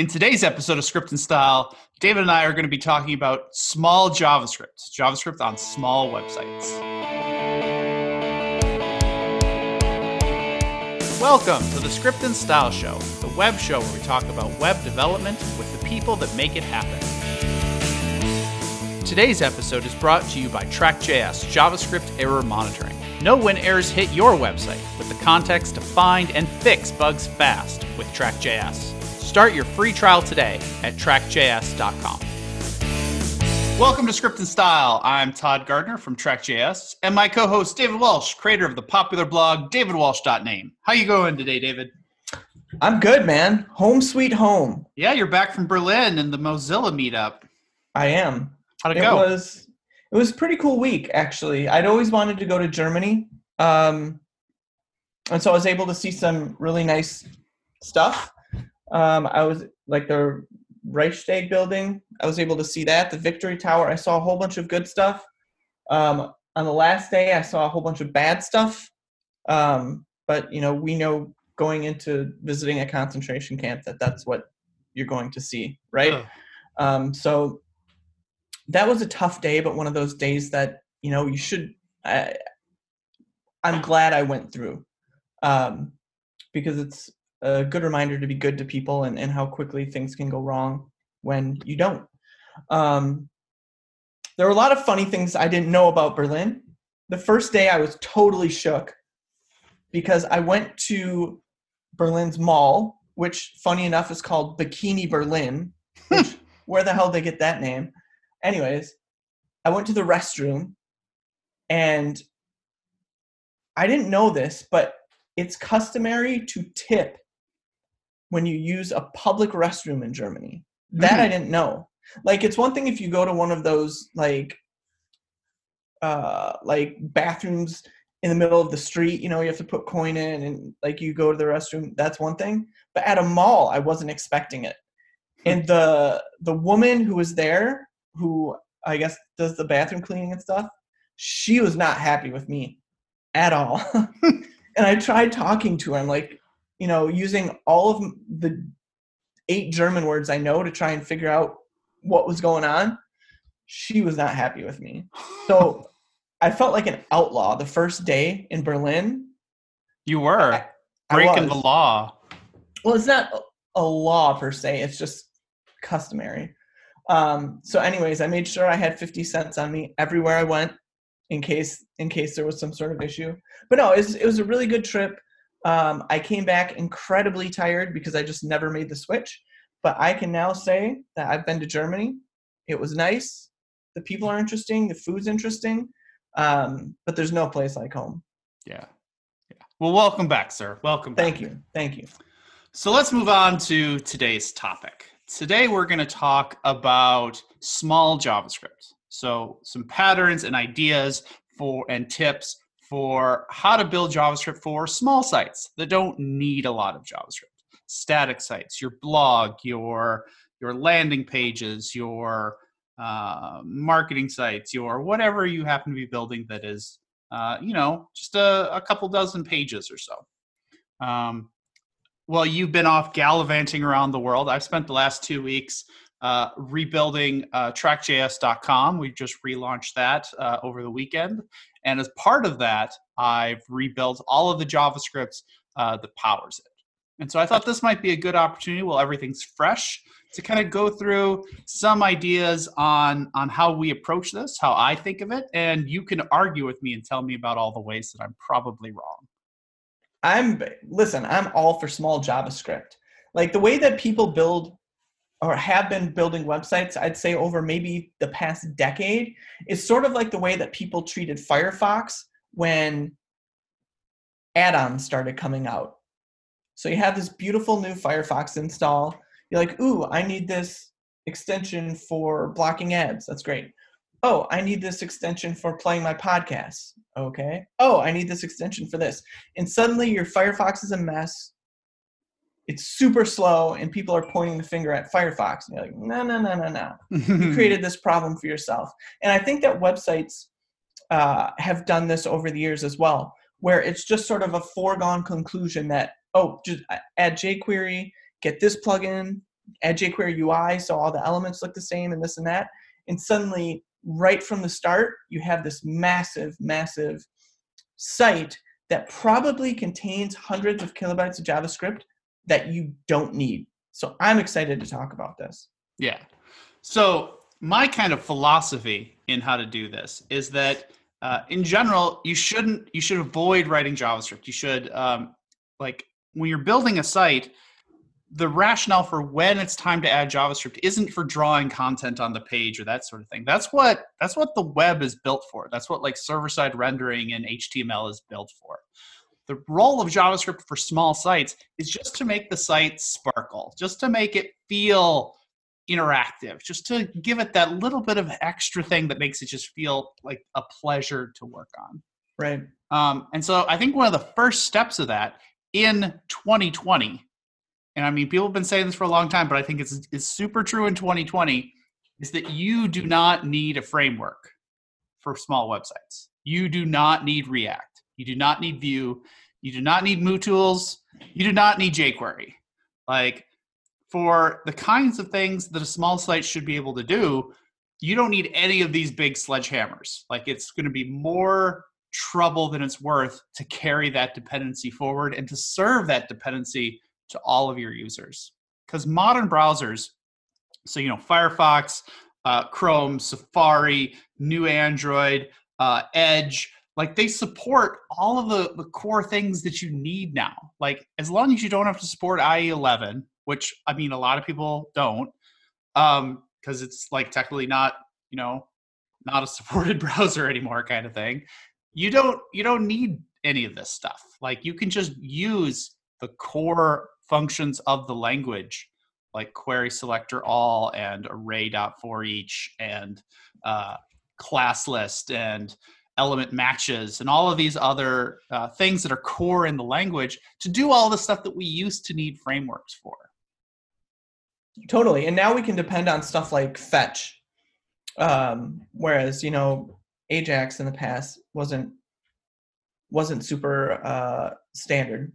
In today's episode of Script and Style, David and I are going to be talking about small JavaScript, JavaScript on small websites. Welcome to the Script and Style Show, the web show where we talk about web development with the people that make it happen. Today's episode is brought to you by Track.js JavaScript Error Monitoring. Know when errors hit your website with the context to find and fix bugs fast with Track.js. Start your free trial today at trackjs.com. Welcome to Script and Style. I'm Todd Gardner from Track.js, and my co-host David Walsh, creator of the popular blog davidwalsh.name. How you going today, David? I'm good, man. Home sweet home. Yeah, you're back from Berlin and the Mozilla meetup. I am. How'd it, It go? was it was a pretty cool week actually. I'd always wanted to go to Germany. Um and so I was able to see some really nice stuff. Um I was like the Reichstag building. I was able to see that, the Victory Tower. I saw a whole bunch of good stuff. Um on the last day I saw a whole bunch of bad stuff. Um but you know, we know going into visiting a concentration camp that that's what you're going to see, right? Um, so that was a tough day, but one of those days that you know you should. I, I'm glad I went through um, because it's a good reminder to be good to people and, and how quickly things can go wrong when you don't. Um, there were a lot of funny things I didn't know about Berlin. The first day I was totally shook because I went to Berlin's mall, which funny enough is called Bikini Berlin. Which, where the hell they get that name? Anyways, I went to the restroom and I didn't know this, but it's customary to tip when you use a public restroom in Germany. That I didn't know. Like it's one thing if you go to one of those like uh like bathrooms in the middle of the street, you know, you have to put coin in and like you go to the restroom, that's one thing. But at a mall, I wasn't expecting it. And the the woman who was there, who I guess does the bathroom cleaning and stuff, she was not happy with me at all. and I tried talking to her. I'm like, you know, using all of the eight German words I know to try and figure out what was going on. She was not happy with me. So I felt like an outlaw the first day in Berlin. You were I- I breaking the law. Well, it's not a- law per se. It's just customary. Um, so, anyways, I made sure I had fifty cents on me everywhere I went, in case in case there was some sort of issue. But no, it was, it was a really good trip. Um, I came back incredibly tired because I just never made the switch. But I can now say that I've been to Germany. It was nice. The people are interesting. The food's interesting. Um, but there's no place like home. Yeah. Yeah. Well, welcome back, sir. Welcome back. Thank you. Thank you. So let's move on to today's topic. Today we're going to talk about small JavaScript. So some patterns and ideas for and tips for how to build JavaScript for small sites that don't need a lot of JavaScript. Static sites, your blog, your your landing pages, your uh, marketing sites, your whatever you happen to be building that is, uh, you know, just a, a couple dozen pages or so. Um, well, you've been off gallivanting around the world. I've spent the last two weeks uh, rebuilding uh, trackjs.com. We just relaunched that uh, over the weekend. And as part of that, I've rebuilt all of the JavaScript uh, that powers it. And so I thought this might be a good opportunity while everything's fresh to kind of go through some ideas on on how we approach this, how I think of it, and you can argue with me and tell me about all the ways that I'm probably wrong. I'm listen, I'm all for small JavaScript. Like the way that people build or have been building websites, I'd say over maybe the past decade, is sort of like the way that people treated Firefox when add-ons started coming out. So you have this beautiful new Firefox install. You're like, ooh, I need this extension for blocking ads. That's great. Oh, I need this extension for playing my podcasts. Okay. Oh, I need this extension for this. And suddenly your Firefox is a mess. It's super slow, and people are pointing the finger at Firefox. And you're like, no, no, no, no, no. You created this problem for yourself. And I think that websites uh, have done this over the years as well, where it's just sort of a foregone conclusion that, oh, just add jQuery, get this plugin, add jQuery UI so all the elements look the same and this and that. And suddenly, right from the start, you have this massive, massive site that probably contains hundreds of kilobytes of JavaScript that you don't need. So I'm excited to talk about this. Yeah. So my kind of philosophy in how to do this is that uh, in general you shouldn't you should avoid writing javascript you should um, like when you're building a site the rationale for when it's time to add javascript isn't for drawing content on the page or that sort of thing that's what that's what the web is built for that's what like server side rendering and html is built for the role of javascript for small sites is just to make the site sparkle just to make it feel interactive, just to give it that little bit of extra thing that makes it just feel like a pleasure to work on. Right. Um, and so I think one of the first steps of that in 2020, and I mean, people have been saying this for a long time, but I think it's, it's super true in 2020, is that you do not need a framework for small websites. You do not need React. You do not need Vue. You do not need MooTools. You do not need jQuery. Like for the kinds of things that a small site should be able to do, you don't need any of these big sledgehammers. Like it's going to be more trouble than it's worth to carry that dependency forward and to serve that dependency to all of your users. Because modern browsers, so you know, Firefox, uh, Chrome, Safari, New Android, uh, Edge, like they support all of the, the core things that you need now. Like as long as you don't have to support IE11, which I mean, a lot of people don't, because um, it's like technically not, you know, not a supported browser anymore, kind of thing. You don't you don't need any of this stuff. Like you can just use the core functions of the language, like query selector all and array dot for each and uh, class list and element matches and all of these other uh, things that are core in the language to do all the stuff that we used to need frameworks for. Totally. And now we can depend on stuff like fetch. Um, whereas, you know, Ajax in the past wasn't wasn't super uh, standard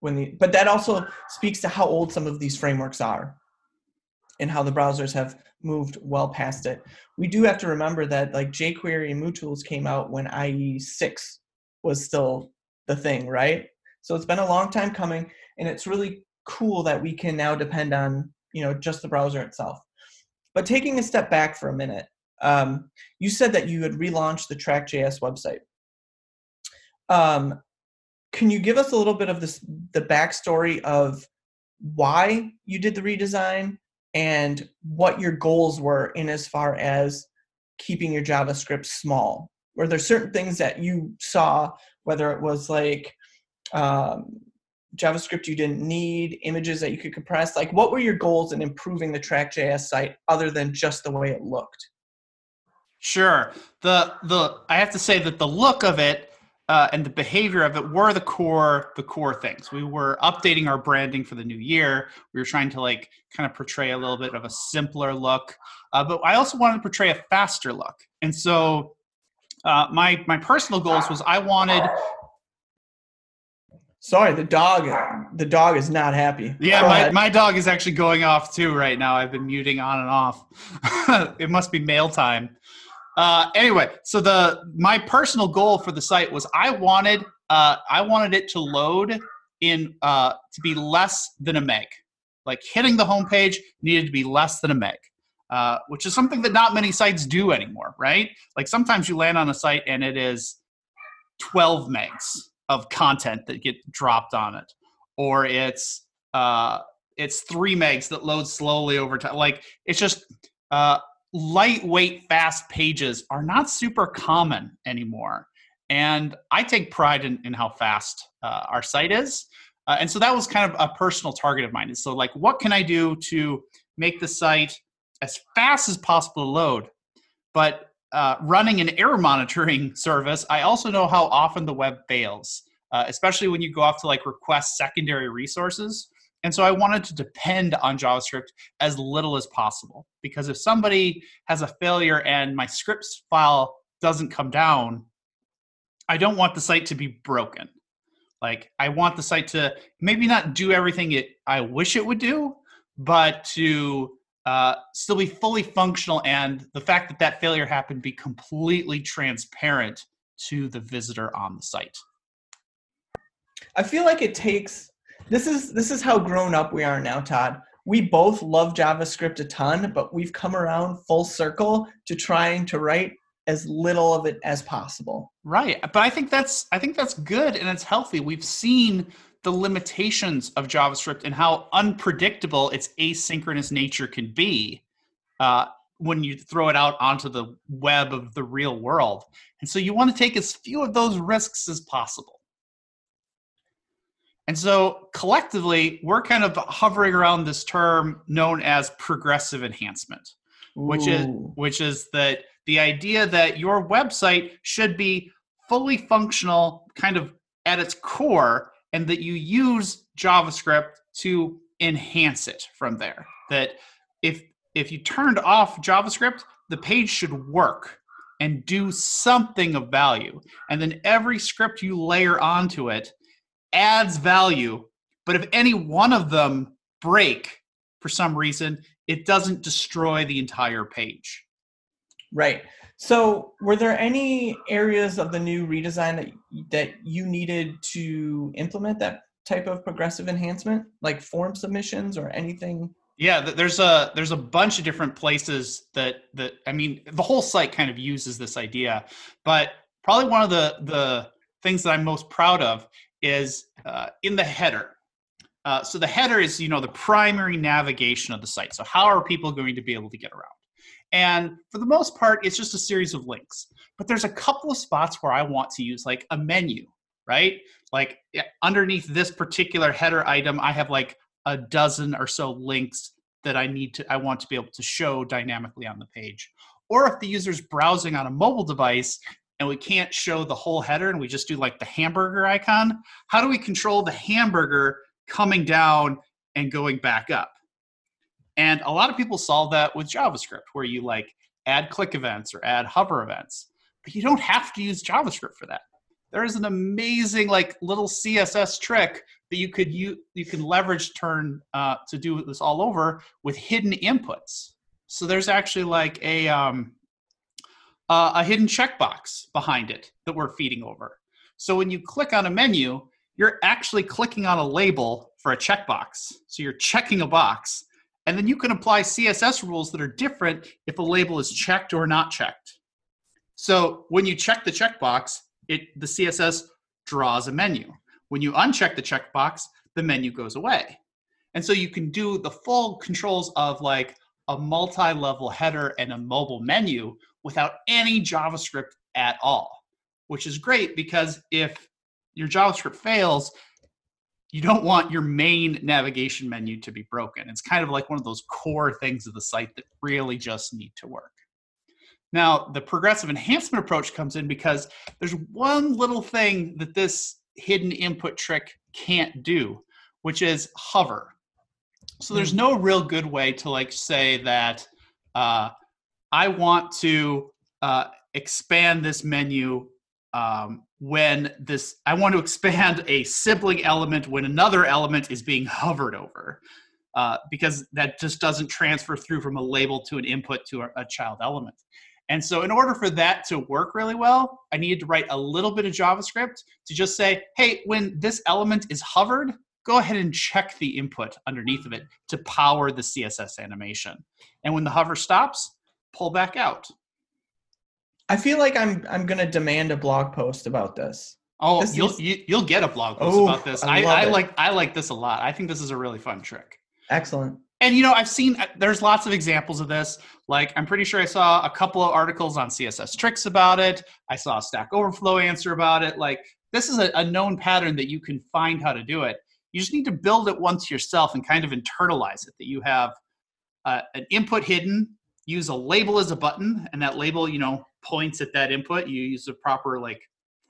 when the but that also speaks to how old some of these frameworks are and how the browsers have moved well past it. We do have to remember that like jQuery and MooTools came out when IE6 was still the thing, right? So it's been a long time coming and it's really cool that we can now depend on you know just the browser itself. But taking a step back for a minute, um, you said that you had relaunched the Track.js website. Um, can you give us a little bit of this the backstory of why you did the redesign and what your goals were in as far as keeping your JavaScript small? Were there certain things that you saw, whether it was like um, JavaScript you didn't need, images that you could compress? Like, what were your goals in improving the Track.js site other than just the way it looked? Sure. The the I have to say that the look of it uh, and the behavior of it were the core the core things. We were updating our branding for the new year. We were trying to like kind of portray a little bit of a simpler look, uh, but I also wanted to portray a faster look. And so uh, my my personal goals was I wanted Sorry, the dog. The dog is not happy. Yeah, my, my dog is actually going off too right now. I've been muting on and off. it must be mail time. Uh, anyway, so the my personal goal for the site was I wanted uh, I wanted it to load in uh, to be less than a meg. Like hitting the homepage needed to be less than a meg. Uh, which is something that not many sites do anymore, right? Like sometimes you land on a site and it is 12 megs of content that get dropped on it, or it's uh, it's three megs that load slowly over time. Like it's just uh, lightweight, fast pages are not super common anymore. And I take pride in, in how fast uh, our site is. Uh, and so that was kind of a personal target of mine. And so, like, what can I do to make the site as fast as possible to load, but uh, running an error monitoring service, I also know how often the web fails, uh, especially when you go off to like request secondary resources. And so I wanted to depend on JavaScript as little as possible because if somebody has a failure and my scripts file doesn't come down, I don't want the site to be broken. Like I want the site to maybe not do everything it I wish it would do, but to uh, still be fully functional and the fact that that failure happened be completely transparent to the visitor on the site. I feel like it takes this is this is how grown up we are now, Todd. We both love JavaScript a ton, but we've come around full circle to trying to write as little of it as possible. Right. But I think that's I think that's good and it's healthy. We've seen the limitations of JavaScript and how unpredictable its asynchronous nature can be uh, when you throw it out onto the web of the real world. And so you want to take as few of those risks as possible. And so collectively, we're kind of hovering around this term known as progressive enhancement, Ooh. which is which is that the idea that your website should be fully functional kind of at its core and that you use javascript to enhance it from there that if if you turned off javascript the page should work and do something of value and then every script you layer onto it adds value but if any one of them break for some reason it doesn't destroy the entire page Right. So, were there any areas of the new redesign that that you needed to implement that type of progressive enhancement, like form submissions or anything? Yeah, there's a there's a bunch of different places that that I mean, the whole site kind of uses this idea, but probably one of the the things that I'm most proud of is uh, in the header. Uh, so the header is you know the primary navigation of the site. So how are people going to be able to get around? And for the most part, it's just a series of links. But there's a couple of spots where I want to use like a menu, right? Like underneath this particular header item, I have like a dozen or so links that I need to, I want to be able to show dynamically on the page. Or if the user's browsing on a mobile device and we can't show the whole header and we just do like the hamburger icon, how do we control the hamburger coming down and going back up? And a lot of people solve that with JavaScript, where you like add click events or add hover events. But you don't have to use JavaScript for that. There is an amazing like little CSS trick that you could you you can leverage turn uh, to do this all over with hidden inputs. So there's actually like a um, uh, a hidden checkbox behind it that we're feeding over. So when you click on a menu, you're actually clicking on a label for a checkbox. So you're checking a box and then you can apply CSS rules that are different if a label is checked or not checked. So when you check the checkbox, it the CSS draws a menu. When you uncheck the checkbox, the menu goes away. And so you can do the full controls of like a multi-level header and a mobile menu without any JavaScript at all, which is great because if your JavaScript fails, you don't want your main navigation menu to be broken. It's kind of like one of those core things of the site that really just need to work. Now, the progressive enhancement approach comes in because there's one little thing that this hidden input trick can't do, which is hover. So there's hmm. no real good way to like say that uh, I want to uh, expand this menu um, when this i want to expand a sibling element when another element is being hovered over uh, because that just doesn't transfer through from a label to an input to a, a child element. And so in order for that to work really well i needed to write a little bit of javascript to just say hey when this element is hovered go ahead and check the input underneath of it to power the css animation. And when the hover stops pull back out I feel like I'm I'm gonna demand a blog post about this. Oh, this you'll is... you, will you will get a blog post oh, about this. I, I, I like I like this a lot. I think this is a really fun trick. Excellent. And you know, I've seen uh, there's lots of examples of this. Like I'm pretty sure I saw a couple of articles on CSS tricks about it. I saw a Stack Overflow answer about it. Like this is a, a known pattern that you can find how to do it. You just need to build it once yourself and kind of internalize it. That you have uh, an input hidden. Use a label as a button, and that label, you know, points at that input. You use the proper like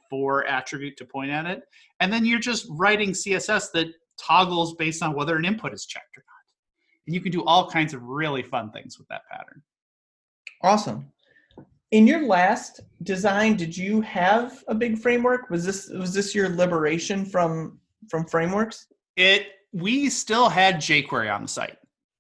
for attribute to point at it. And then you're just writing CSS that toggles based on whether an input is checked or not. And you can do all kinds of really fun things with that pattern. Awesome. In your last design, did you have a big framework? Was this was this your liberation from from frameworks? It we still had jQuery on the site.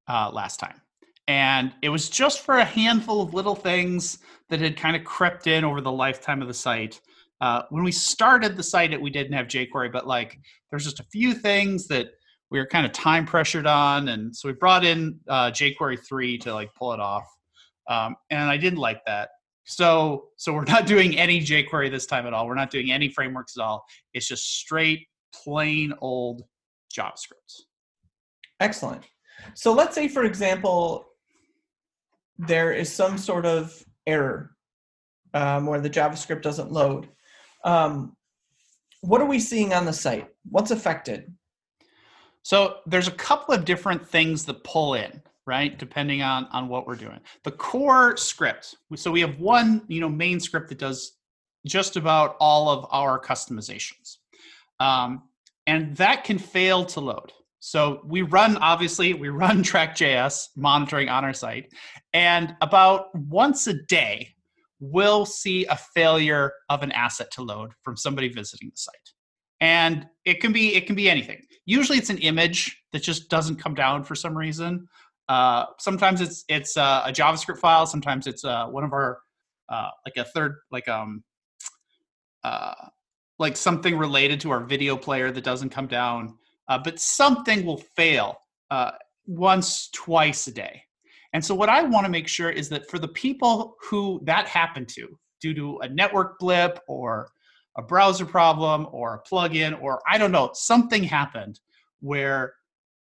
uh, last time. And it was just for a handful of little things that had kind of crept in over the lifetime of the site. Uh, when we started the site, we didn't have jQuery, but like there's just a few things that we were kind of time pressured on, and so we brought in uh, jQuery three to like pull it off. Um, and I didn't like that. So so we're not doing any jQuery this time at all. We're not doing any frameworks at all. It's just straight plain old JavaScript. Excellent. So let's say, for example, there is some sort of error um, where the JavaScript doesn't load. Um, what are we seeing on the site? What's affected? So there's a couple of different things that pull in, right? Depending on on what we're doing. The core script. So we have one, you know, main script that does just about all of our customizations, um, and that can fail to load. So we run, obviously, we run Track.js monitoring on our site, and about once a day, we'll see a failure of an asset to load from somebody visiting the site. And it can be it can be anything. Usually it's an image that just doesn't come down for some reason. Uh, sometimes it's it's uh, a javascript file sometimes it's uh, one of our uh, like a third like um uh, like something related to our video player that doesn't come down uh, but something will fail once twice a day and so what i want to make sure is that for the people who that happened to due to a network blip or a browser problem or a plugin or I don't know, something happened where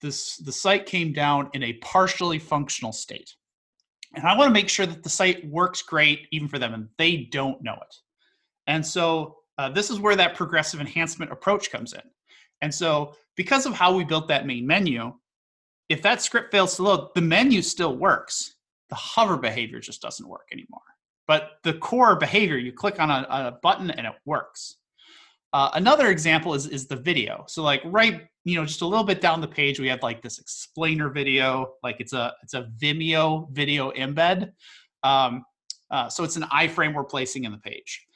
this the site came down in a partially functional state. And I want to make sure that the site works great even for them and they don't know it. And so uh, this is where that progressive enhancement approach comes in. And so because of how we built that main menu, if that script fails to load, the menu still works. The hover behavior just doesn't work anymore. But the core behavior, you click on a, a button and it works. Uh, another example is is the video. So like right, you know, just a little bit down the page, we have like this explainer video. Like it's a it's a Vimeo video embed. Um, uh, so it's an iframe we're placing in the page.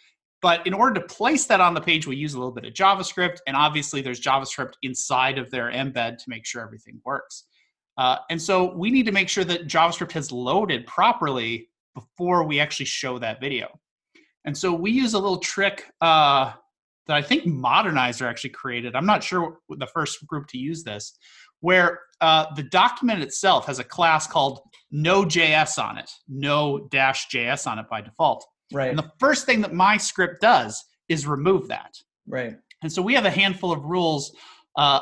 But in order to place that on the page, we use a little bit of JavaScript, and obviously there's JavaScript inside of their embed to make sure everything works. Uh, and so we need to make sure that JavaScript has loaded properly before we actually show that video. And so we use a little trick uh, that I think Modernizr actually created. I'm not sure the first group to use this, where uh, the document itself has a class called no.js on it, no dash JS on it by default. Right. And the first thing that my script does is remove that. Right. And so we have a handful of rules uh,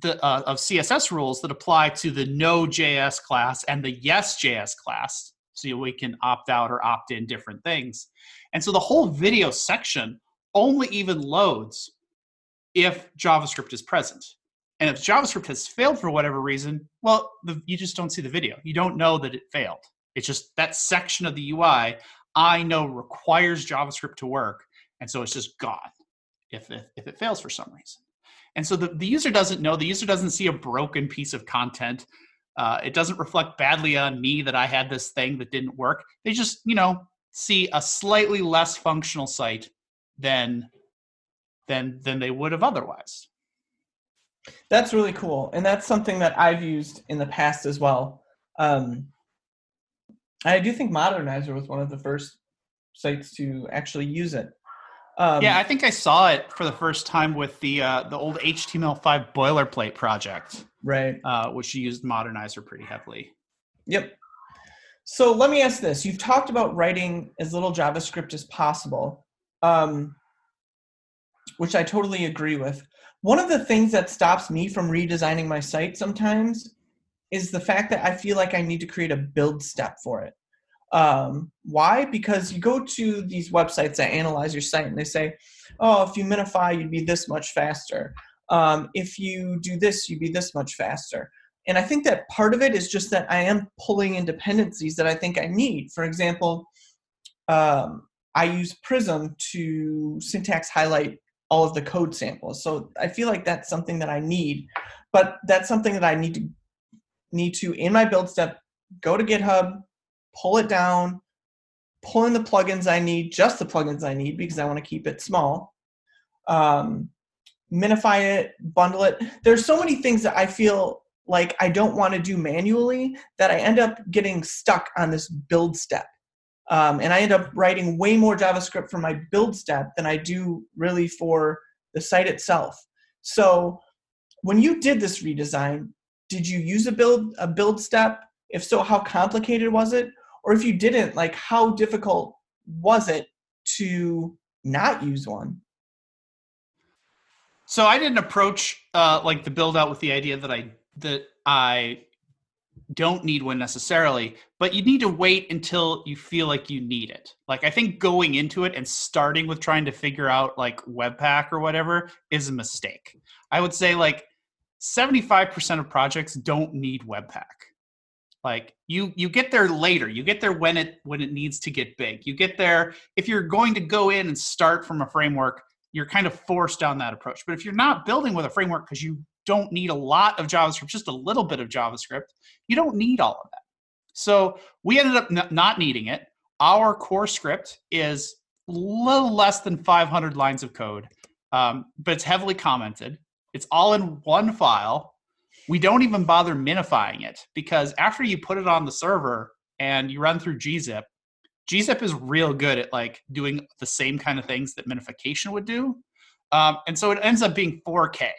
the, uh, of CSS rules that apply to the no.js class and the yes.js class so we can opt out or opt in different things. And so the whole video section only even loads if JavaScript is present. And if JavaScript has failed for whatever reason, well, the, you just don't see the video. You don't know that it failed. It's just that section of the UI I know requires JavaScript to work. And so it's just gone if, if, if it fails for some reason. And so the, the user doesn't know, the user doesn't see a broken piece of content uh, it doesn't reflect badly on me that I had this thing that didn't work. They just, you know, see a slightly less functional site than than than they would have otherwise. That's really cool, and that's something that I've used in the past as well. Um, I do think Modernizr was one of the first sites to actually use it. Um, yeah, I think I saw it for the first time with the uh, the old HTML5 boilerplate project, right? Uh, which used Modernizr pretty heavily. Yep. So let me ask this: You've talked about writing as little JavaScript as possible, um, which I totally agree with. One of the things that stops me from redesigning my site sometimes is the fact that I feel like I need to create a build step for it. Um, why? Because you go to these websites that analyze your site and they say, oh, if you minify, you'd be this much faster. Um, if you do this, you'd be this much faster. And I think that part of it is just that I am pulling in dependencies that I think I need. For example, um, I use Prism to syntax highlight all of the code samples. So I feel like that's something that I need, but that's something that I need to need to in my build step go to GitHub, pull it down, pull in the plugins I need, just the plugins I need because I want to keep it small. Um, minify it, bundle it. There's so many things that I feel like I don't want to do manually that I end up getting stuck on this build step. Um, and I end up writing way more JavaScript for my build step than I do really for the site itself. So when you did this redesign, did you use a build a build step? If so, how complicated was it? Or if you didn't, like how difficult was it to not use one? So I didn't approach uh, like the build out with the idea that I that I don't need one necessarily, but you need to wait until you feel like you need it. Like I think going into it and starting with trying to figure out like Webpack or whatever is a mistake. I would say like 75% of projects don't need Webpack. Like you you get there later. You get there when it when it needs to get big. You get there if you're going to go in and start from a framework, you're kind of forced down that approach. But if you're not building with a framework because you don't need a lot of JavaScript, just a little bit of JavaScript, you don't need all of that. So we ended up n- not needing it. Our core script is a little less than 500 lines of code, um, but it's heavily commented. It's all in one file. We don't even bother minifying it because after you put it on the server and you run through gzip, gzip is real good at like doing the same kind of things that minification would do. Um, and so it ends up being 4K.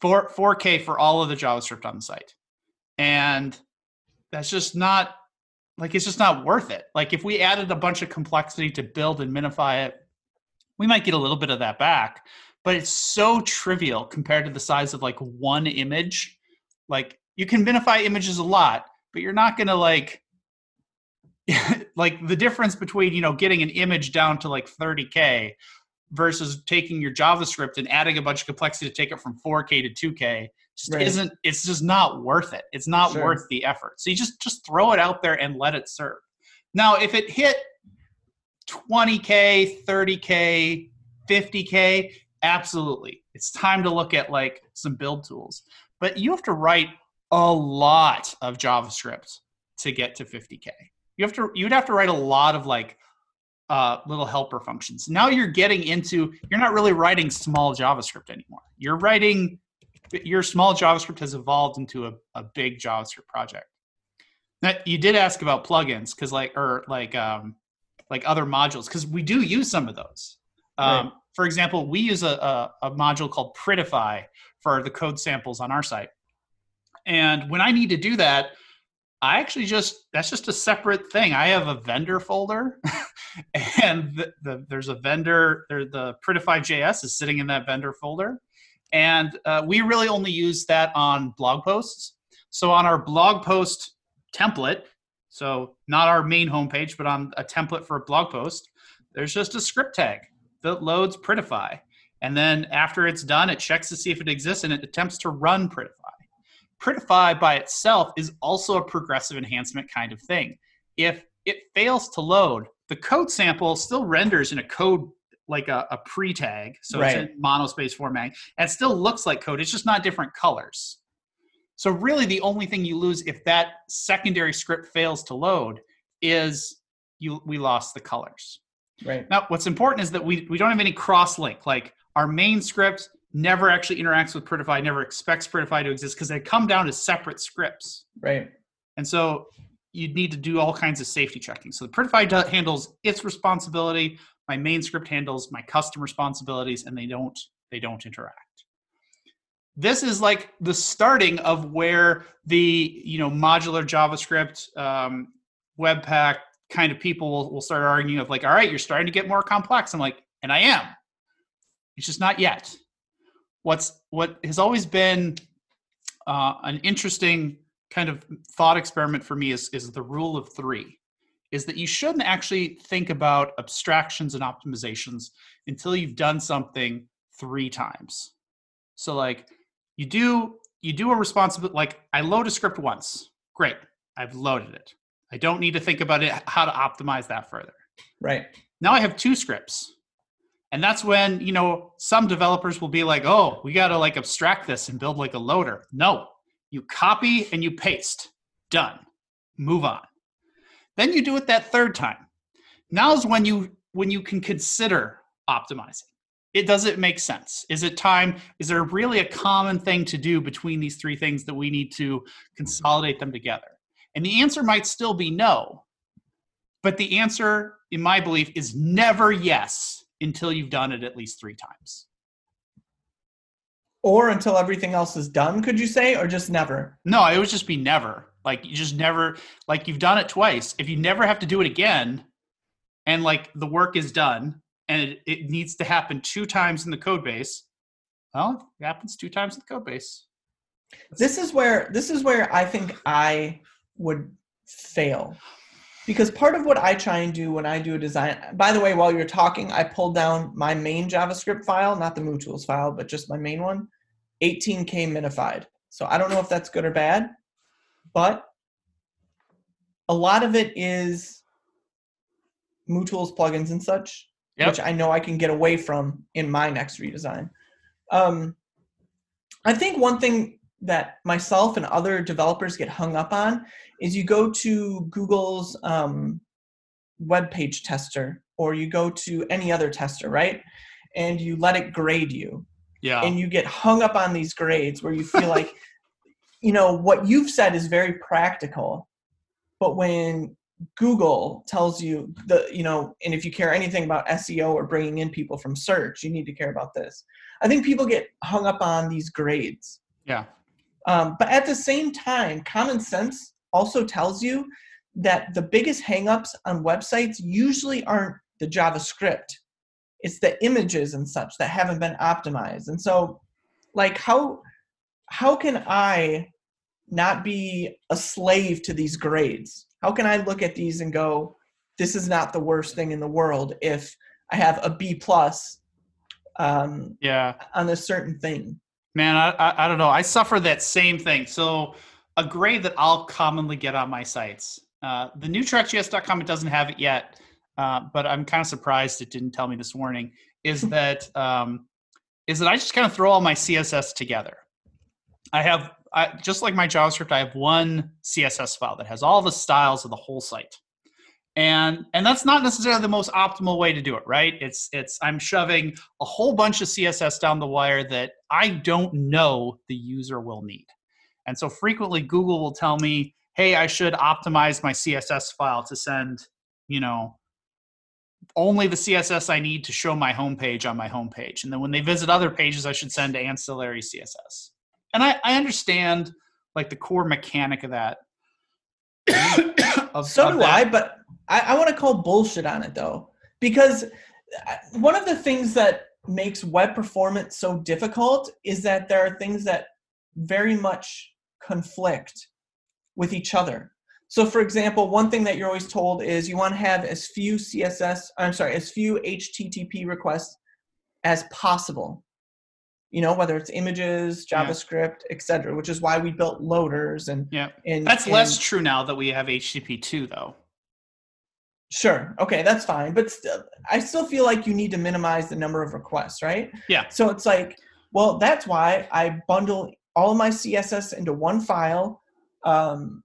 4, 4K for all of the JavaScript on the site. And that's just not like it's just not worth it. Like if we added a bunch of complexity to build and minify it, we might get a little bit of that back, but it's so trivial compared to the size of like one image. Like you can minify images a lot, but you're not going to like like the difference between, you know, getting an image down to like 30k versus taking your JavaScript and adding a bunch of complexity to take it from 4K to 2K just right. isn't it's just not worth it. It's not sure. worth the effort. So you just just throw it out there and let it serve. Now, if it hit 20k, 30k, 50k, absolutely. It's time to look at like some build tools. But you have to write a lot of JavaScript to get to 50k. You have to you'd have to write a lot of like uh, little helper functions. Now you're getting into you're not really writing small JavaScript anymore. You're writing your small JavaScript has evolved into a, a big JavaScript project. Now you did ask about plugins because like or like um like other modules because we do use some of those. Um, right. For example, we use a, a, a module called Prettify for the code samples on our site. And when I need to do that, I actually just that's just a separate thing. I have a vendor folder, and the, the, there's a vendor. There, the Prettify JS is sitting in that vendor folder, and uh, we really only use that on blog posts. So on our blog post template, so not our main homepage, but on a template for a blog post, there's just a script tag that loads Prettify, and then after it's done, it checks to see if it exists and it attempts to run Prettify. Prettify by itself is also a progressive enhancement kind of thing. If it fails to load, the code sample still renders in a code like a, a pre-tag, so right. it's in monospace format, and still looks like code. It's just not different colors. So really, the only thing you lose if that secondary script fails to load is you we lost the colors. Right. Now, what's important is that we we don't have any cross link. Like our main script never actually interacts with Prettify, never expects Prettify to exist because they come down as separate scripts. Right. And so you'd need to do all kinds of safety checking. So the Prettify handles its responsibility. My main script handles my custom responsibilities, and they don't they don't interact. This is like the starting of where the you know modular JavaScript, um, Webpack kind of people will, will start arguing of like, all right, you're starting to get more complex. I'm like, and I am. It's just not yet. What's what has always been uh, an interesting kind of thought experiment for me is is the rule of three is that you shouldn't actually think about abstractions and optimizations until you've done something three times. So like you do you do a responsibility like i load a script once. Great. I've loaded it i don't need to think about it how to optimize that further right now i have two scripts and that's when, you know, some developers will be like, oh, we got to like abstract this and build like a loader. No, you copy and you paste. Done. Move on. Then you do it that third time. Now is when you when you can consider optimizing. it does it make sense? Is it time? Is there really a common thing to do between these three things that we need to consolidate them together? And the answer might still be no. But the answer, in my belief, is never yes until you've done it at least three times. Or until everything else is done, could you say, or just never? No, it would just be never. Like you just never, like you've done it twice. If you never have to do it again, and like the work is done, and it, it needs to happen two times in the code base, well, it happens two times in the code base. This is where this is where I think I would fail because part of what I try and do when I do a design, by the way, while you're talking, I pulled down my main JavaScript file, not the MooTools file, but just my main one, 18K minified. So I don't know if that's good or bad, but a lot of it is MooTools plugins and such, yep. which I know I can get away from in my next redesign. Um, I think one thing that myself and other developers get hung up on is you go to Google's um, web page tester or you go to any other tester, right? And you let it grade you. Yeah. And you get hung up on these grades where you feel like, you know, what you've said is very practical. But when Google tells you the, you know, and if you care anything about SEO or bringing in people from search, you need to care about this. I think people get hung up on these grades. Yeah. Um, but at the same time, common sense also tells you that the biggest hangups on websites usually aren't the JavaScript. It's the images and such that haven't been optimized. And so like how how can I not be a slave to these grades? How can I look at these and go, this is not the worst thing in the world if I have a B plus um, yeah. on a certain thing? Man, I, I, I don't know. I suffer that same thing. So a grade that I'll commonly get on my sites. Uh, the new it doesn't have it yet, uh, but I'm kind of surprised it didn't tell me this morning. Is that um, is that I just kind of throw all my CSS together. I have I, just like my JavaScript, I have one CSS file that has all the styles of the whole site, and and that's not necessarily the most optimal way to do it, right? It's it's I'm shoving a whole bunch of CSS down the wire that I don't know the user will need. And so frequently Google will tell me, hey, I should optimize my CSS file to send, you know, only the CSS I need to show my homepage on my homepage. And then when they visit other pages, I should send ancillary CSS. And I, I understand like the core mechanic of that. Of, so of do that. I, but I, I want to call bullshit on it though. Because uh, one of the things that makes web performance so difficult is that there are things that very much conflict with each other. So, for example, one thing that you're always told is you want to have as few CSS, I'm sorry, as few HTTP requests as possible. You know, whether it's images, JavaScript, yeah. etc., which is why we built loaders and yeah. And, that's and, less true now that we have HTTP two, though. Sure. Okay, that's fine. But still, I still feel like you need to minimize the number of requests, right? Yeah. So it's like, well, that's why I bundle all of my CSS into one file. Um,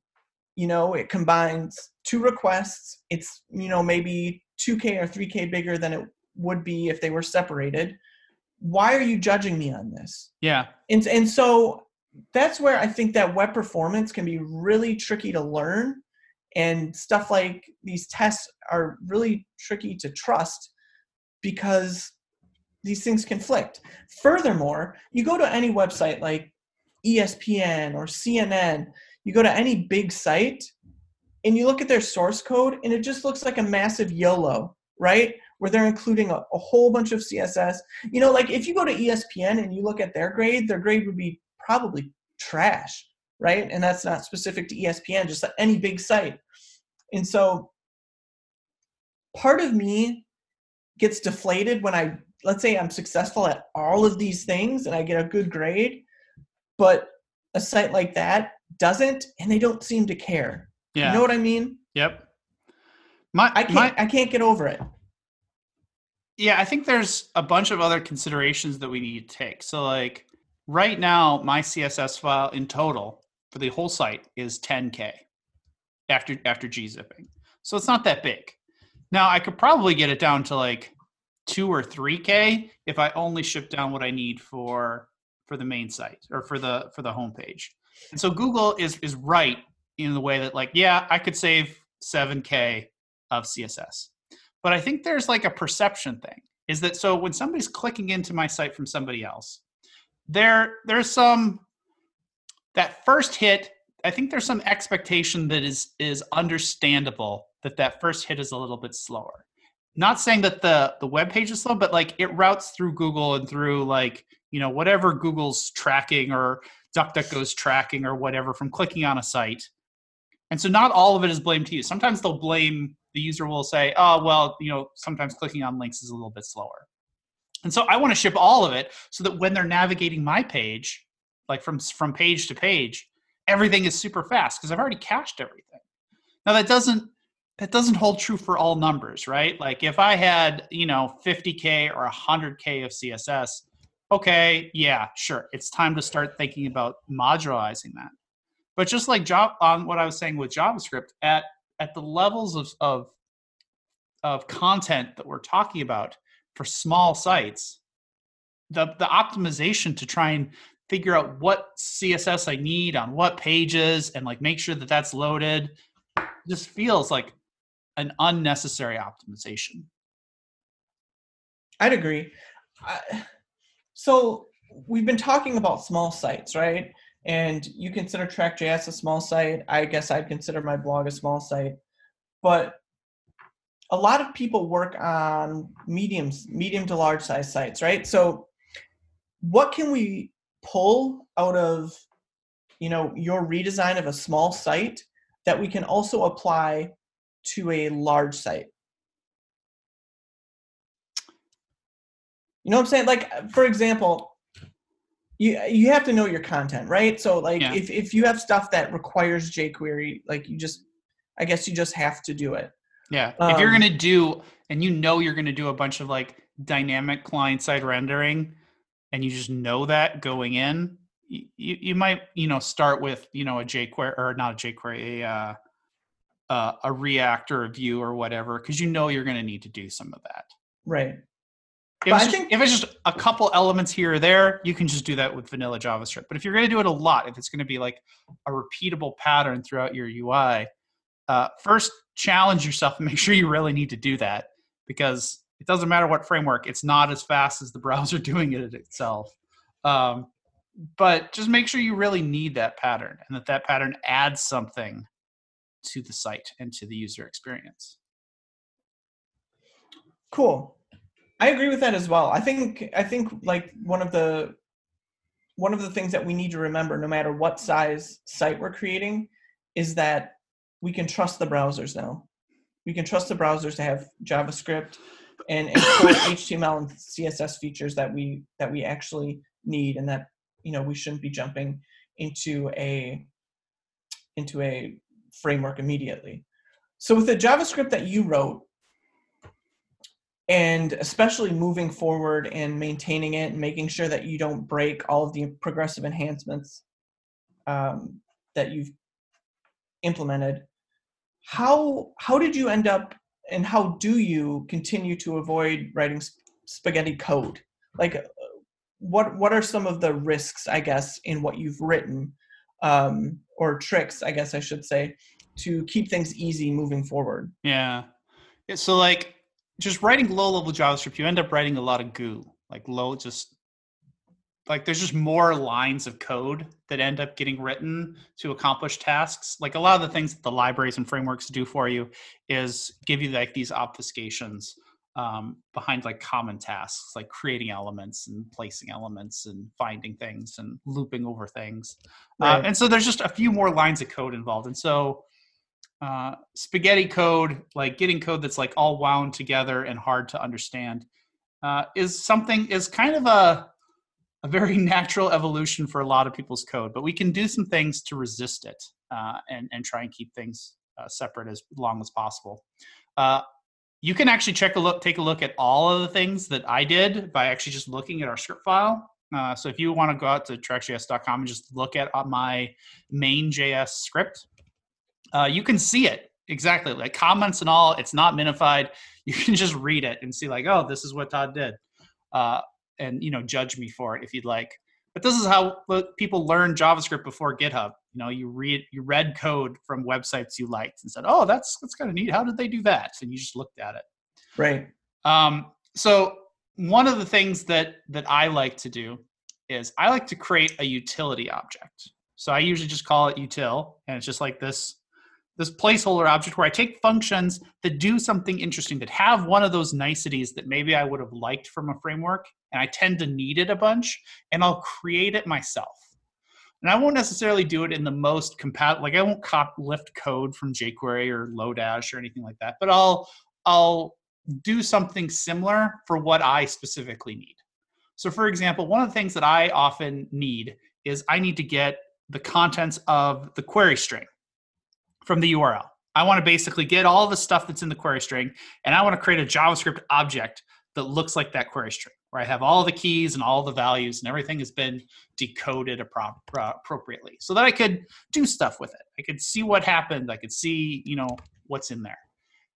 you know, it combines two requests. It's, you know, maybe 2K or 3K bigger than it would be if they were separated. Why are you judging me on this? Yeah. And, and so that's where I think that web performance can be really tricky to learn. And stuff like these tests are really tricky to trust because these things conflict. Furthermore, you go to any website like ESPN or CNN, you go to any big site and you look at their source code and it just looks like a massive YOLO, right? Where they're including a, a, whole bunch of CSS. You know, like if you go to ESPN and you look at their grade, their grade would be probably trash, right? And that's not specific to ESPN, just any big site. And so part of me gets deflated when I, let's say I'm successful at all of these things and I get a good grade but a site like that doesn't and they don't seem to care yeah you know what i mean yep my i can't my, i can't get over it yeah i think there's a bunch of other considerations that we need to take. So like right now my css file in total for the whole site is 10k after after gzipping so it's not that big. Now i could probably get it down to like two or three k if I only ship down what I need for for the main site or for the for the homepage. And so Google is is right in the way that like yeah I could save seven k of CSS, but I think there's like a perception thing. Is that so when somebody's clicking into my site from somebody else, there there's some that first hit i think there's some expectation that is is understandable that that first hit is a little bit slower not saying that the the web page is slow but like it routes through google and through like you know whatever google's tracking or duckduckgo's tracking or whatever from clicking on a site and so not all of it is blamed to you sometimes they'll blame the user will say oh well you know sometimes clicking on links is a little bit slower and so I want to ship all of it so that when they're navigating my page, like from from page to page, everything is super fast because I've already cached everything. Now that doesn't that doesn't hold true for all numbers, right? Like if I had, you know, 50k or 100k of CSS, okay, yeah, sure. It's time to start thinking about modularizing that. But just like job on what I was saying with JavaScript at at the levels of of of content that we're talking about, for small sites, the the optimization to try and figure out what css i need on what pages and like make sure that that's loaded just feels like an unnecessary optimization. I'd agree. I, so we've been talking about small sites right and you consider track.js a small site i guess i'd consider my blog a small site but a lot of people work on mediums, medium to large size sites, right? So what can we pull out of you know your redesign of a small site that we can also apply to a large site? You know what I'm saying? Like for example, you you have to know your content, right? So like yeah. if if you have stuff that requires jQuery, like you just I guess you just have to do it. Yeah. Um, if you're um, going to do, and you know you're going to do a bunch of like dynamic client side rendering, and you just know that going in, you, you might, you know, start with, you know, a jQuery or not a jQuery, a, uh, uh, a React or a Vue or whatever, because you know you're going to need to do some of that. Right. If it's, just, think, if it's, just, a couple elements here or there, you can just do that with vanilla JavaScript. But if you're going to do it a lot, if it's going to be like a repeatable pattern throughout your UI, uh, first challenge yourself and make sure you really need to do that because it doesn't matter what framework it's not as fast as the browser doing it itself. Um, but just make sure you really need that pattern and that that pattern adds something to the site and to the user experience. Cool i agree with that as well i think i think like one of the one of the things that we need to remember no matter what size site we're creating is that we can trust the browsers now. We can trust the browsers to have JavaScript and, and HTML and CSS features that we that we actually need, and that you know we shouldn't be jumping into a into a framework immediately. So with the JavaScript that you wrote, and especially moving forward and maintaining it and making sure that you don't break all of the progressive enhancements um, that you've implemented how how did you end up and how do you continue to avoid writing spaghetti code? Like what what are some of the risks i guess in what you've written um, or tricks i guess i should say to keep things easy moving forward? Yeah so like just writing low level javascript you end up writing a lot of goo like low just like there's just more lines of code that end up getting written to accomplish tasks. Like a lot of the things that the libraries and frameworks do for you is give you like these obfuscations um, behind like common tasks like creating elements and placing elements and finding things and looping over things. Uh, right. uh, and so there's just a few more lines of code involved. And so uh, spaghetti code like getting code that's like all wound together and hard to understand uh, is something is kind of a a very natural evolution for a lot of people's code, but we can do some things to resist it uh, and, and try and keep things uh, separate as long as possible. Uh, you can actually check a look, take a look at all of the things that I did by actually just looking at our script file. Uh, so if you want to go out to track.js.com and just look at my main JS script, uh, you can see it exactly like comments and all. It's not minified. You can just read it and see like, oh, this is what Todd did, uh, and you know, judge me for it if you'd like. But this is how people learn JavaScript before GitHub. You know, you read you read code from websites you liked and said, "Oh, that's that's kind of neat. How did they do that?" And you just looked at it. Right. Um, so one of the things that that I like to do is I like to create a utility object. So I usually just call it util, and it's just like this this placeholder object where I take functions that do something interesting, that have one of those niceties that maybe I would have liked from a framework, and I tend to need it a bunch, and I'll create it myself. And I won't necessarily do it in the most compatible, like I won't cop lift code from jQuery or Lodash or anything like that, but I'll I'll do something similar for what I specifically need. So, for example, one of the things that I often need is I need to get the contents of the query string from the URL. I want to basically get all the stuff that's in the query string, and I want to create a JavaScript object that looks like that query string, where I have all the keys and all the values, and everything has been decoded appropriately, so that I could do stuff with it. I could see what happened. I could see, you know, what's in there.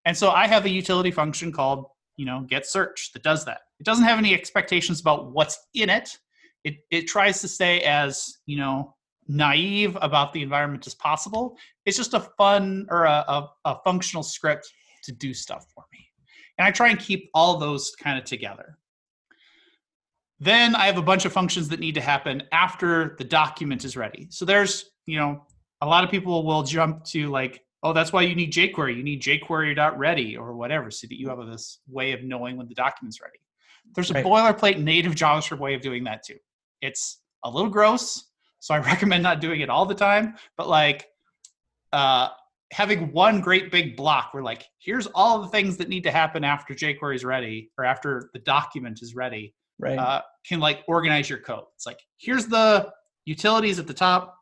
And so I have a utility function called, you know, get search that does that. It doesn't have any expectations about what's in it. It it tries to stay as, you know, naive about the environment as possible. It's just a fun or a, a, a functional script to do stuff for me. And I try and keep all those kind of together. Then I have a bunch of functions that need to happen after the document is ready. So there's, you know, a lot of people will jump to like, oh, that's why you need jQuery. You need jQuery.ready or whatever, so that you have this way of knowing when the document's ready. There's a right. boilerplate native JavaScript way of doing that too. It's a little gross, so I recommend not doing it all the time. But like uh, having one great big block where like here's all the things that need to happen after jQuery is ready or after the document is ready. Right. Uh, can like organize your code. It's like here's the utilities at the top.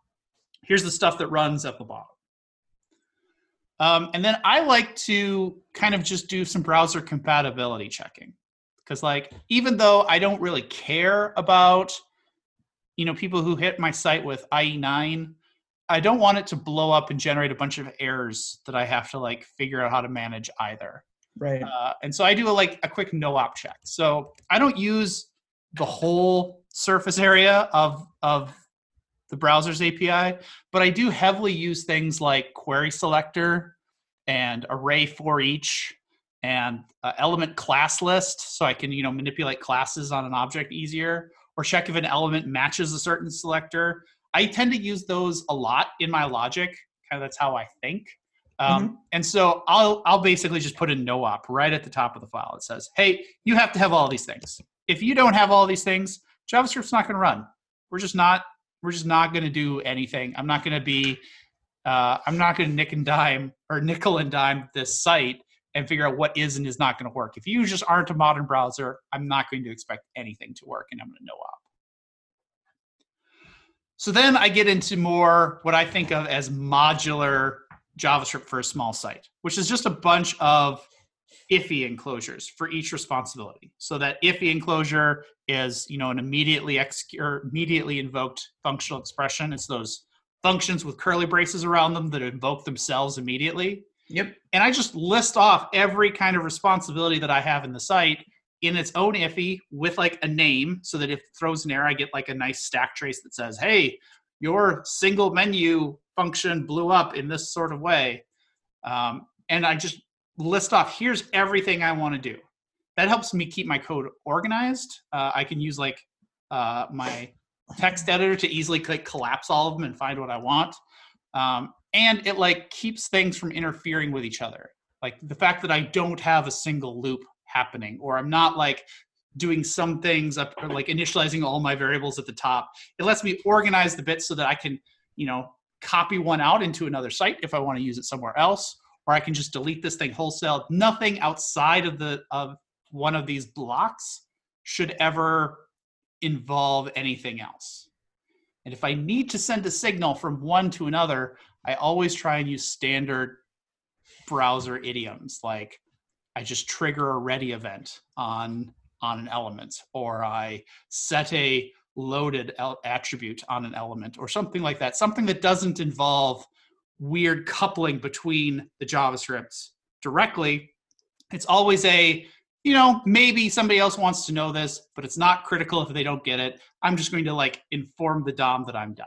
Here's the stuff that runs at the bottom. Um, and then I like to kind of just do some browser compatibility checking because like even though I don't really care about you know people who hit my site with IE9 I don't want it to blow up and generate a bunch of errors that I have to like figure out how to manage either. Right. Uh, and so I do a, like a quick no op check. So I don't use the whole surface area of of the browser's API, but I do heavily use things like query selector and array for each and uh, element class list so I can you know manipulate classes on an object easier or check if an element matches a certain selector. I tend to use those a lot in my logic. Kind of that's how I think. Um, mm-hmm. And so I'll I'll basically just put a no op right at the top of the file. It says, "Hey, you have to have all these things. If you don't have all these things, JavaScript's not going to run. We're just not we're just not going to do anything. I'm not going to be uh, I'm not going to nick and dime or nickel and dime this site and figure out what is and is not going to work. If you just aren't a modern browser, I'm not going to expect anything to work, and I'm going to no op. So then I get into more what I think of as modular JavaScript for a small site, which is just a bunch of IIFE enclosures for each responsibility. So that IIFE enclosure is, you know, an immediately ex- immediately invoked functional expression. It's those functions with curly braces around them that invoke themselves immediately. Yep. And I just list off every kind of responsibility that I have in the site in its own IIFE with like a name so that if it throws an error, I get like a nice stack trace that says, hey, your single menu function blew up in this sort of way. Um, and I just list off here's everything I want to do. That helps me keep my code organized. Uh, I can use like uh, my text editor to easily like collapse all of them and find what I want. Um, and it like keeps things from interfering with each other. Like the fact that I don't have a single loop happening, or I'm not like doing some things up or like initializing all my variables at the top. It lets me organize the bits so that I can, you know, copy one out into another site if I want to use it somewhere else, or I can just delete this thing wholesale. Nothing outside of the of one of these blocks should ever involve anything else. And if I need to send a signal from one to another, I always try and use standard browser idioms like I just trigger a ready event on on an element or I set a loaded attribute on an element or something like that something that doesn't involve weird coupling between the JavaScripts directly. It's always a, you know, maybe somebody else wants to know this, but it's not critical if they don't get it. I'm just going to like inform the DOM that I'm done.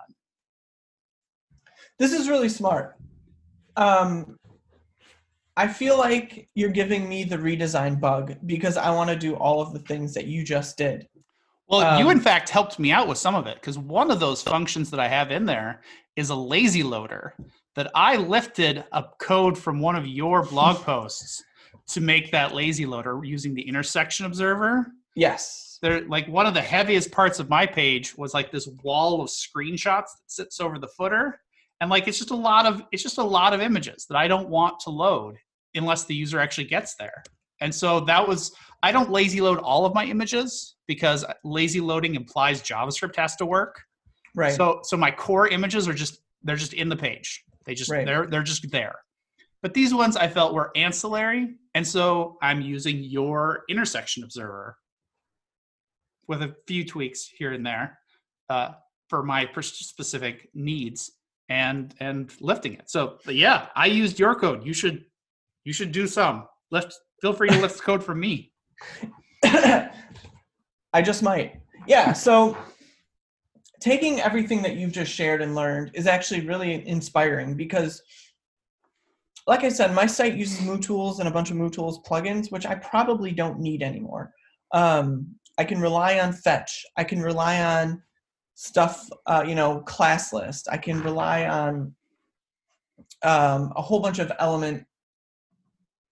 This is really smart. Um, I feel like you're giving me the redesign bug because I want to do all of the things that you just did. Well, um, you in fact helped me out with some of it because one of those functions that I have in there is a lazy loader that I lifted a code from one of your blog posts to make that lazy loader using the intersection observer. Yes. There, like one of the heaviest parts of my page was like this wall of screenshots that sits over the footer, and like it's just a lot of it's just a lot of images that I don't want to load unless the user actually gets there. And so that was I don't lazy load all of my images because lazy loading implies JavaScript has to work. Right. So so my core images are just they're just in the page. They just Right. they're they're just there. But these ones I felt were ancillary, and so I'm using your intersection observer with a few tweaks here and there uh, for my specific needs and and lifting it. So yeah, I used your code. You should you should do some. Lift feel free to lift code from me. I just might. Yeah. So taking everything that you've just shared and learned is actually really inspiring because, like I said, my site uses MooTools and a bunch of MooTools plugins, which I probably don't need anymore. Um, I can rely on Fetch. I can rely on stuff, uh, you know, class list. I can rely on um, a whole bunch of element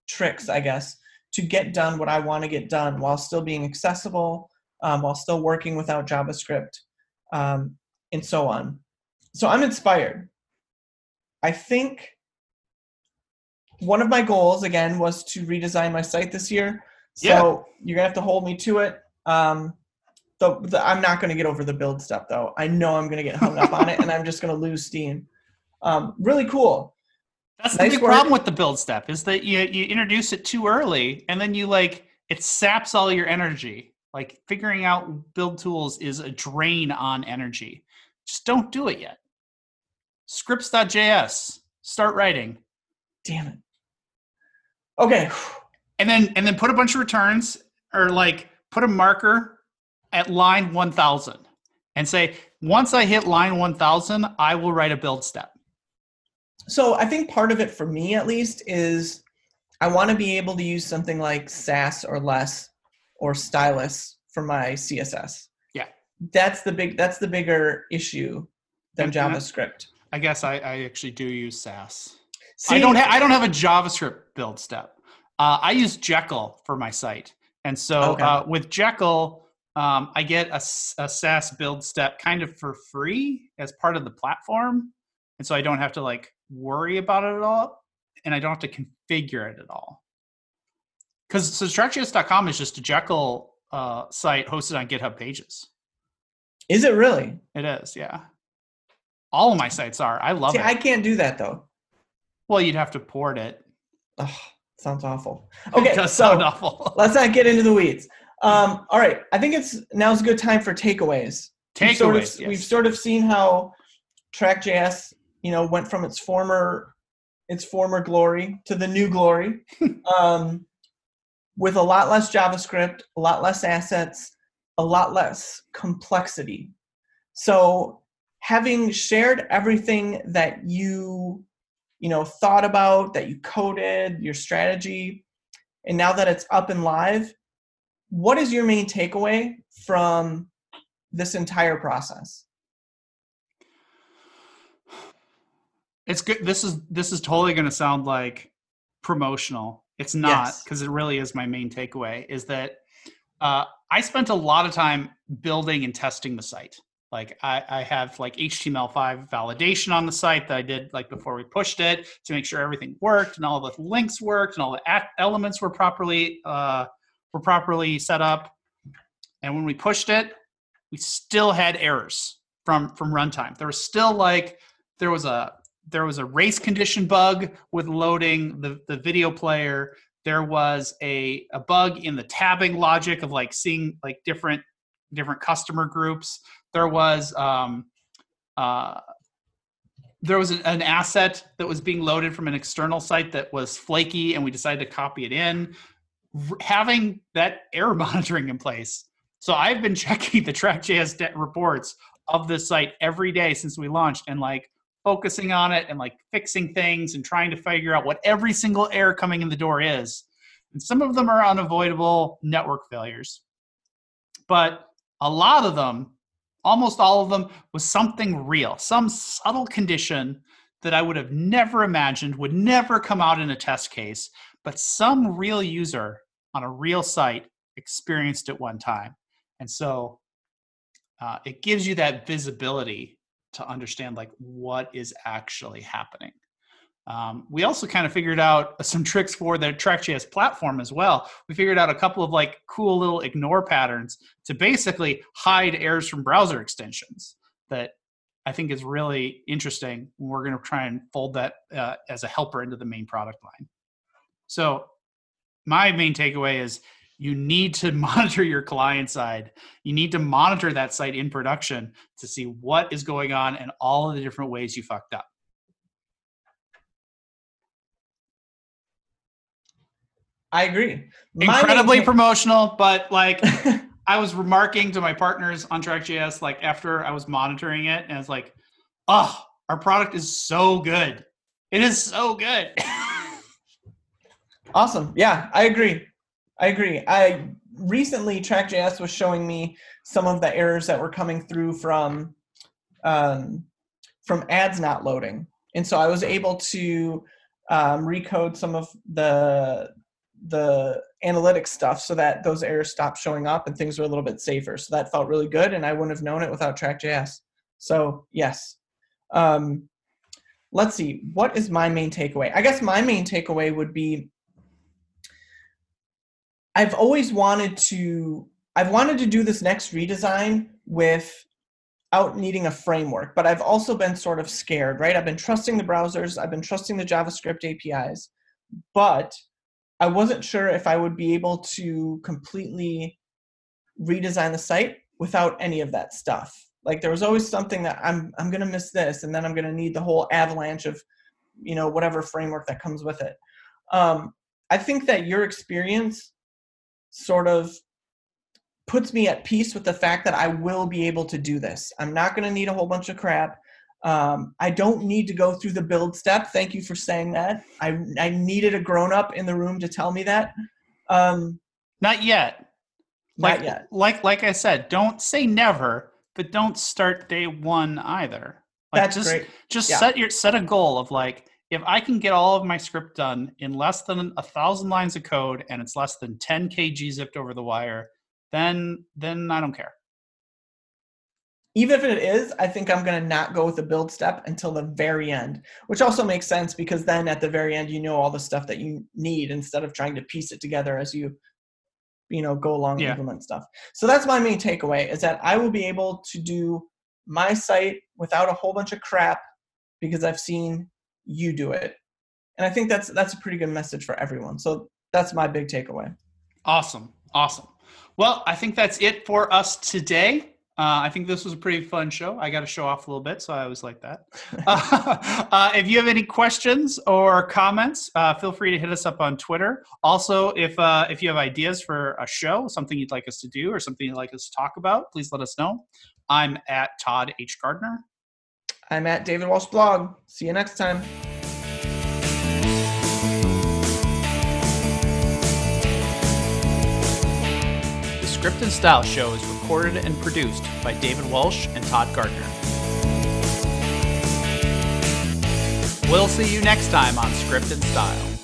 tricks, I guess, to get done what I want to get done while still being accessible, um, while still working without JavaScript, um, and so on. So I'm inspired. I think one of my goals, again, was to redesign my site this year. So Yeah. you're going to have to hold me to it. Um, the, the, I'm not going to get over the build step, though. I know I'm going to get hung up on it, and I'm just going to lose steam. Um, really cool. That's the big work. problem with the build step is that you you introduce it too early and then you like it saps all your energy. Like figuring out build tools is a drain on energy. Just don't do it yet. Scripts.js. Start writing. Damn it. Okay. And then and then put a bunch of returns or like put a marker at line 1000 and say once I hit line 1000 I will write a build step. So I think part of it for me at least is I want to be able to use something like Sass or less or Stylus for my CSS. Yeah. That's the big that's the bigger issue than And- JavaScript. I guess I, I actually do use Sass. See, I don't. Ha- I don't have a JavaScript build step. Uh, I use Jekyll for my site, and so Okay. uh, with Jekyll, um, I get a Sass build step kind of for free as part of the platform, and so I don't have to like worry about it at all, and I don't have to configure it at all. Because so TrackJS.com is just a Jekyll uh, site hosted on GitHub Pages. Is it really? It is, yeah. All of my sites are. I love See, it. I can't do that though. well, you'd have to port it. Ugh, sounds awful. it Okay, does so sound awful. let's not get into the weeds. Um, all right, I think it's now's a good time for takeaways. we've sort of, Takeaways. we've sort of seen how TrackJS, you know, went from its former its former glory to the new glory, um, with a lot less JavaScript, a lot less assets, a lot less complexity. So, having shared everything that you, you know, thought about, that you coded, your strategy, and now that it's up and live, what is your main takeaway from this entire process? It's good. This is this is totally going to sound like promotional. It's not Yes. because it really is my main takeaway. Is that uh, I spent a lot of time building and testing the site. Like I, I have like HTML5 validation on the site that I did like before we pushed it to make sure everything worked and all the links worked and all the elements were properly uh, were properly set up. And when we pushed it, we still had errors from from runtime. There was still like there was a there was a race condition bug with loading the, the video player. There was a, a bug in the tabbing logic of like seeing like different different customer groups. There was um, uh, there was an, an asset that was being loaded from an external site that was flaky, and we decided to copy it in. Having that error monitoring in place. So I've been checking the Track.js de- reports of the site every day since we launched, and like focusing on it and like fixing things and trying to figure out what every single error coming in the door is. And some of them are unavoidable network failures. But a lot of them, almost all of them, was something real, some subtle condition that I would have never imagined would never come out in a test case, but some real user on a real site experienced at one time. And so uh, it gives you that visibility to understand like what is actually happening. Um, we also kind of figured out some tricks for the Track.js platform as well. We figured out a couple of like cool little ignore patterns to basically hide errors from browser extensions that I think is really interesting. We're going to try and fold that uh, as a helper into the main product line. So, my main takeaway is you need to monitor your client side. You need to monitor that site in production to see what is going on and all of the different ways you fucked up. I agree. Incredibly promotional, but like I was remarking to my partners on Track.js, like after I was monitoring it, and it's like, oh, our product is so good. It is so good. awesome. Yeah, I agree. I agree. I recently Track.js was showing me some of the errors that were coming through from um, from ads not loading, and so I was able to um, recode some of the the analytics stuff so that those errors stopped showing up and things were a little bit safer. So that felt really good, and I wouldn't have known it without Track.js. So yes. Um, let's see. What is my main takeaway? I guess my main takeaway would be I've always wanted to. I've wanted to do this next redesign without needing a framework, but I've also been sort of scared, right? I've been trusting the browsers, I've been trusting the JavaScript APIs, but I wasn't sure if I would be able to completely redesign the site without any of that stuff. Like there was always something that I'm I'm gonna miss this, and then I'm gonna need the whole avalanche of, you know, whatever framework that comes with it. Um, I think that your experience sort of puts me at peace with the fact that I will be able to do this. I'm not gonna need a whole bunch of crap. Um, I don't need to go through the build step. Thank you for saying that. I, I needed a grown up in the room to tell me that. Um, not yet. Not like, yet. Like like I said, don't say never, but don't start day one either. Like That's just, great. Just Yeah. set your set a goal of like if I can get all of my script done in less than a thousand lines of code and it's less than 10 k gzipped over the wire, then then I don't care. Even if it is, I think I'm going to not go with the build step until the very end, which also makes sense because then at the very end, you know all the stuff that you need instead of trying to piece it together as you, you know, go along and implement stuff. So that's my main takeaway is that I will be able to do my site without a whole bunch of crap because I've seen you do it. And I think that's that's a pretty good message for everyone. So that's my big takeaway. Awesome. Awesome. Well, I think that's it for us today. Uh, I think this was a pretty fun show. I got to show off a little bit, so I always like that. uh, uh, if you have any questions or comments, uh, feel free to hit us up on Twitter. Also, if uh, if you have ideas for a show, something you'd like us to do, or something you'd like us to talk about, please let us know. I'm at Todd H Gardner. I'm at David Walsh blog. See you next time. The Script and Style Show is recorded and produced by David Walsh and Todd Gardner. We'll see you next time on Script and Style.